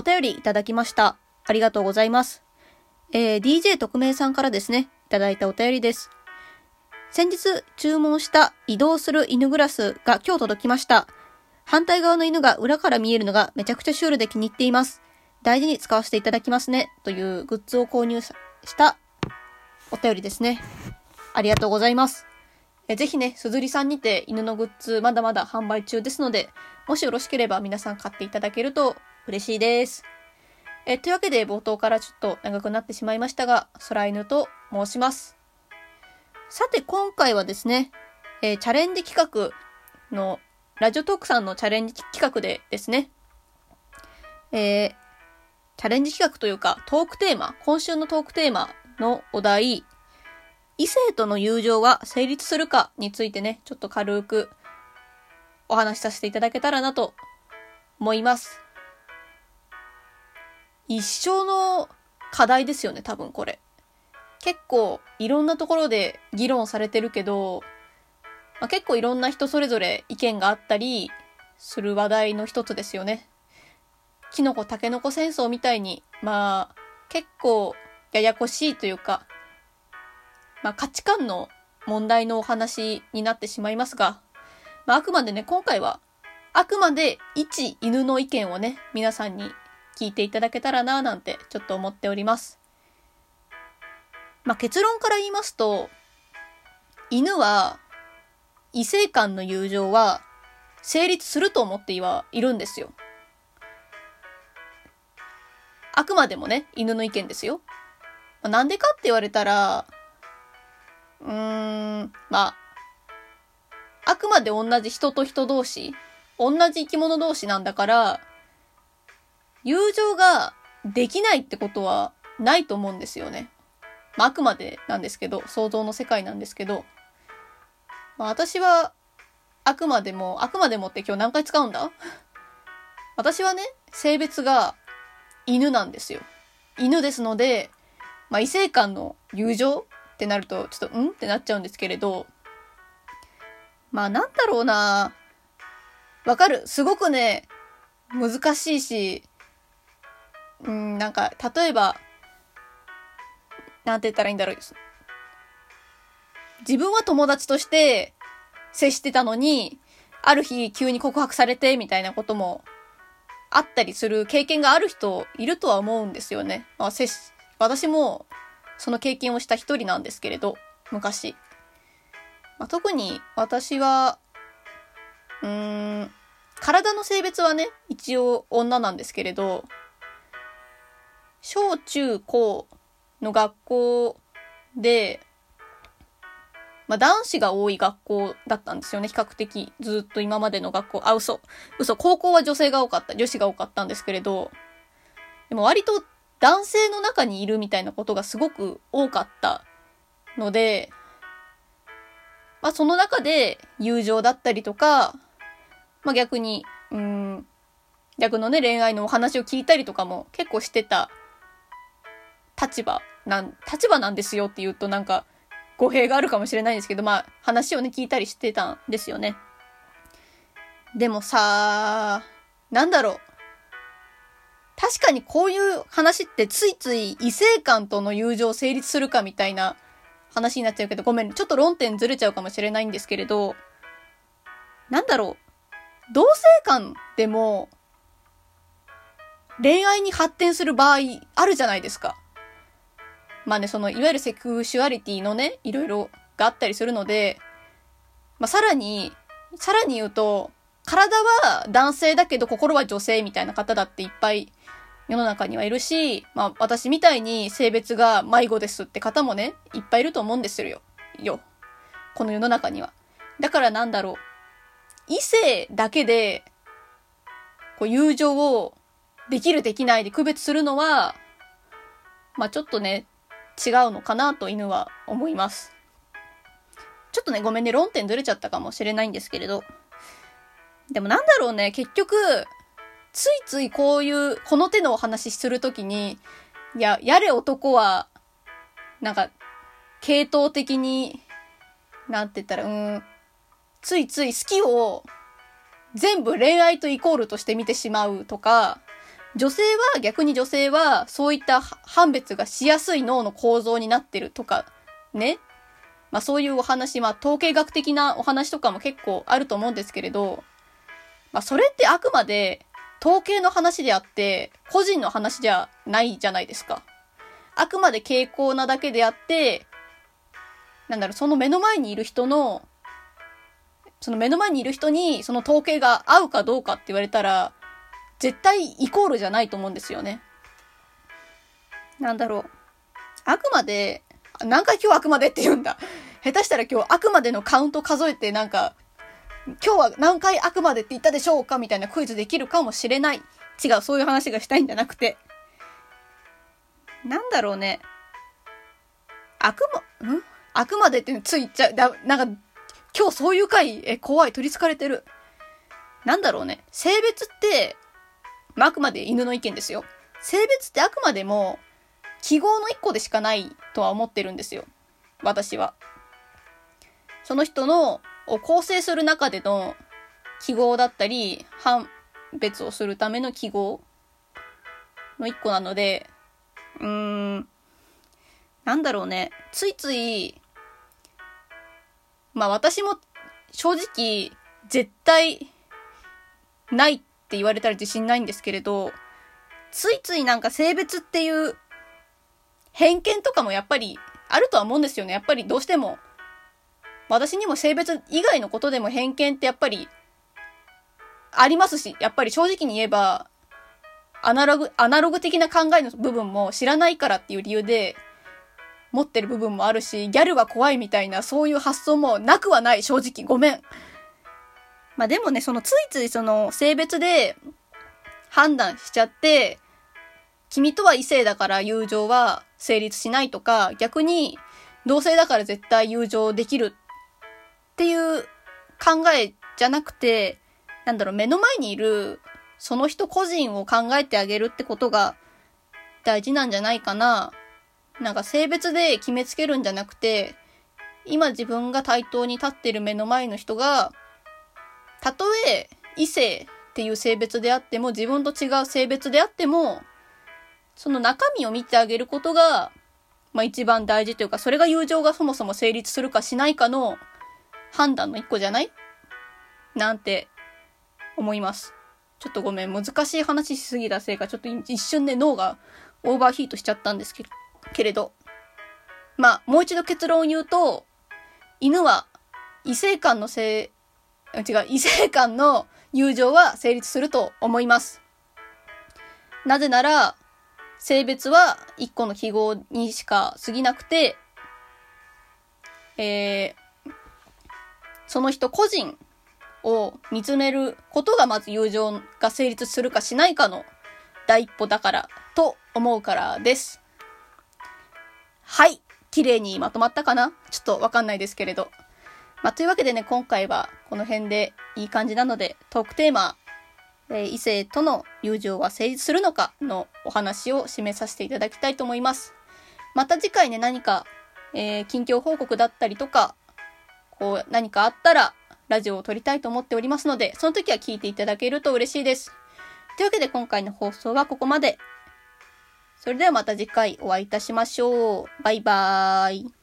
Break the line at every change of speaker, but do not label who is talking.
お便りいただきました。ありがとうございます。えー、DJ 特命さんからですね、いただいたお便りです。先日注文した移動する犬グラスが今日届きました。反対側の犬が裏から見えるのがめちゃくちゃシュールで気に入っています。大事に使わせていただきますね。というグッズを購入したお便りですね。ありがとうございます。えぜひね、すずりさんにて犬のグッズまだまだ販売中ですので、もしよろしければ皆さん買っていただけると嬉しいです。えというわけで冒頭からちょっと長くなってしまいましたが、空犬と申します。さて今回はですね、えー、チャレンジ企画の、ラジオトークさんのチャレンジ企画でですね、えー、チャレンジ企画というか、トークテーマ、今週のトークテーマのお題、異性との友情は成立するかについてね、ちょっと軽くお話しさせていただけたらなと思います。一生の課題ですよね、多分これ。結構いろんなところで議論されてるけど、まあ、結構いろんな人それぞれ意見があったりする話題の一つですよね。キノコタケノコ戦争みたいに、まあ結構ややこしいというか、まあ価値観の問題のお話になってしまいますが、まああくまでね、今回はあくまで一犬の意見をね、皆さんに聞いていただけたらなぁなんてちょっと思っております。まあ、結論から言いますと、犬は、異性間の友情は成立すると思ってはいるんですよ。あくまでもね、犬の意見ですよ。まあ、なんでかって言われたら、うーん、まあ、あくまで同じ人と人同士、同じ生き物同士なんだから、友情ができないってことはないと思うんですよね。まあ、あくまでなんですけど、想像の世界なんですけど、まあ、私は、あくまでも、あくまでもって今日何回使うんだ？私はね、性別が犬なんですよ。犬ですので、まあ、異性間の友情ってなると、ちょっと、ん？ってなっちゃうんですけれど、まあ、なんだろうなわかる？すごくね、難しいし、うん、なんか、例えば、なんて言ったらいいんだろう。自分は友達として接してたのに、ある日急に告白されてみたいなこともあったりする経験がある人いるとは思うんですよね。まあ、私もその経験をした一人なんですけれど、昔。まあ、特に私は、うーん、体の性別はね、一応女なんですけれど、小中高の学校で、まあ、男子が多い学校だったんですよね、比較的。ずっと今までの学校。あ、嘘。嘘。高校は女性が多かった。女子が多かったんですけれど、でも割と男性の中にいるみたいなことがすごく多かったので、まあその中で友情だったりとか、まあ逆に、うん、逆のね、恋愛のお話を聞いたりとかも結構してた立場なん、立場なんですよって言うとなんか語弊があるかもしれないんですけど、まあ話をね、聞いたりしてたんですよね。でもさ、なんだろう。確かにこういう話ってついつい異性間との友情成立するかみたいな話になっちゃうけど、ごめん、ちょっと論点ずれちゃうかもしれないんですけれど、なんだろう。同性間でも恋愛に発展する場合あるじゃないですか。まあね、その、いわゆるセクシュアリティのね、いろいろがあったりするので、まあ、さらに、さらに言うと、体は男性だけど心は女性みたいな方だっていっぱい世の中にはいるし、まあ私みたいに性別が迷子ですって方もね、いっぱいいると思うんですよ。よ。この世の中には。だからなんだろう。異性だけで、こう友情をできるできないで区別するのは、まあちょっとね、違うのかなと犬は思います。ちょっとね、ごめんね、論点ずれちゃったかもしれないんですけれど。でもなんだろうね、結局、ついついこういう、この手のお話しするときに、いや、やれ男は、なんか、系統的に、なんて言ったら、うん、ついつい好きを全部恋愛とイコールとして見てしまうとか、女性は、逆に女性は、そういった判別がしやすい脳の構造になってるとか、ね。まあそういうお話、まあ統計学的なお話とかも結構あると思うんですけれど、まあそれってあくまで統計の話であって、個人の話じゃないじゃないですか。あくまで傾向なだけであって、なんだろう、その目の前にいる人の、その目の前にいる人にその統計が合うかどうかって言われたら、絶対イコールじゃないと思うんですよね。なんだろう。あくまで、何回今日あくまでって言うんだ。下手したら今日あくまでのカウント数えてなんか、今日は何回あくまでって言ったでしょうかみたいなクイズできるかもしれない。違う、そういう話がしたいんじゃなくて。なんだろうね。あくま、ん？あくまでってついちゃう。だ、なんか、今日そういう回、え、怖い、取り憑かれてる。なんだろうね。性別って、まあ、あくまで犬の意見ですよ。性別ってあくまでも、記号の一個でしかないとは思ってるんですよ。私は。その人の、を構成する中での記号だったり、判別をするための記号の一個なので、うーん、なんだろうね。ついつい、まあ私も正直絶対ないって言われたら自信ないんですけれど、ついついなんか性別っていう偏見とかもやっぱりあるとは思うんですよね。やっぱりどうしても。私にも性別以外のことでも偏見ってやっぱりありますし、やっぱり正直に言えば、アナログ、アナログ的な考えの部分も知らないからっていう理由で、持ってる部分もあるし、ギャルが怖いみたいな、そういう発想もなくはない、正直。ごめん。まあでもね、そのついついその性別で判断しちゃって、君とは異性だから友情は成立しないとか、逆に同性だから絶対友情できるっていう考えじゃなくて、なんだろう、目の前にいるその人個人を考えてあげるってことが大事なんじゃないかな。なんか性別で決めつけるんじゃなくて、今自分が対等に立ってる目の前の人が、たとえ異性っていう性別であっても、自分と違う性別であっても、その中身を見てあげることが、まあ一番大事というか、それが友情がそもそも成立するかしないかの判断の一個じゃない？なんて思います。ちょっとごめん、難しい話しすぎたせいか、ちょっと一瞬で脳がオーバーヒートしちゃったんですけど。けれど。まあ、もう一度結論を言うと、犬は異性間の性、違う、異性間の友情は成立すると思います。なぜなら、性別は一個の記号にしか過ぎなくて、えー、その人個人を見つめることがまず友情が成立するかしないかの第一歩だからと思うからです。はい。綺麗にまとまったかな？ちょっとわかんないですけれど。まあ、というわけでね、今回はこの辺でいい感じなので、トークテーマ、えー、異性との友情は成立するのかのお話を締めさせていただきたいと思います。また次回ね、何か、えー、近況報告だったりとか、こう、何かあったら、ラジオを撮りたいと思っておりますので、その時は聞いていただけると嬉しいです。というわけで今回の放送はここまで。それではまた次回お会いいたしましょう。バイバーイ。